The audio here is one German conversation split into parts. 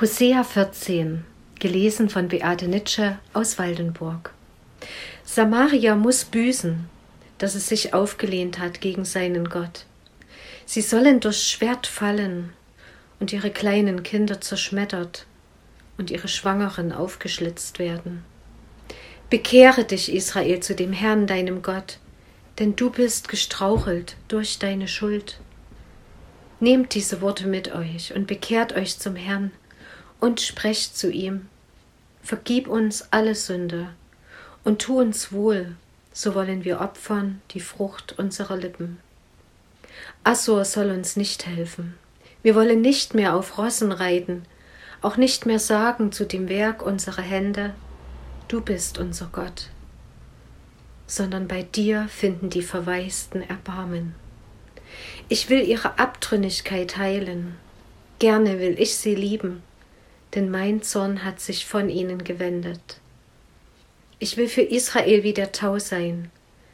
Hosea 14, gelesen von Beate Nitsche aus Waldenburg. Samaria muss büßen, dass es sich aufgelehnt hat gegen seinen Gott. Sie sollen durchs Schwert fallen und ihre kleinen Kinder zerschmettert und ihre Schwangeren aufgeschlitzt werden. Bekehre dich, Israel, zu dem Herrn, deinem Gott, denn du bist gestrauchelt durch deine Schuld. Nehmt diese Worte mit euch und bekehrt euch zum Herrn, und sprecht zu ihm, Vergib uns alle Sünde und tu uns wohl, so wollen wir opfern die Frucht unserer Lippen. Assur soll uns nicht helfen. Wir wollen nicht mehr auf Rossen reiten, auch nicht mehr sagen zu dem Werk unserer Hände, du bist unser Gott, sondern bei dir finden die Verwaisten Erbarmen. Ich will ihre Abtrünnigkeit heilen, gerne will ich sie lieben, denn mein Zorn hat sich von ihnen gewendet. Ich will für Israel wie der Tau sein,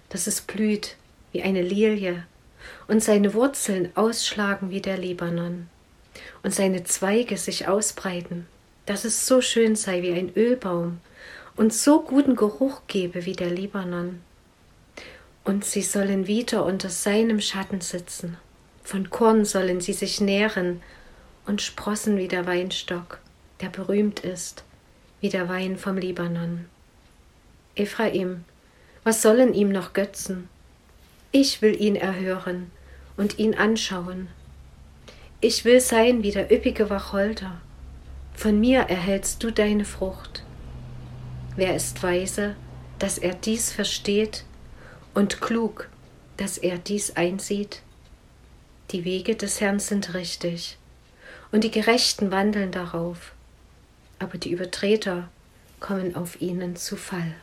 dass es blüht wie eine Lilie und seine Wurzeln ausschlagen wie der Libanon und seine Zweige sich ausbreiten, dass es so schön sei wie ein Ölbaum und so guten Geruch gebe wie der Libanon. Und sie sollen wieder unter seinem Schatten sitzen, von Korn sollen sie sich nähren und sprossen wie der Weinstock der berühmt ist, wie der Wein vom Libanon. Ephraim, was sollen ihm noch Götzen? Ich will ihn erhören und ihn anschauen. Ich will sein wie der üppige Wacholder. Von mir erhältst du deine Frucht. Wer ist weise, dass er dies versteht, und klug, dass er dies einsieht? Die Wege des Herrn sind richtig, und die Gerechten wandeln darauf aber die Übertreter kommen auf ihnen zu Fall.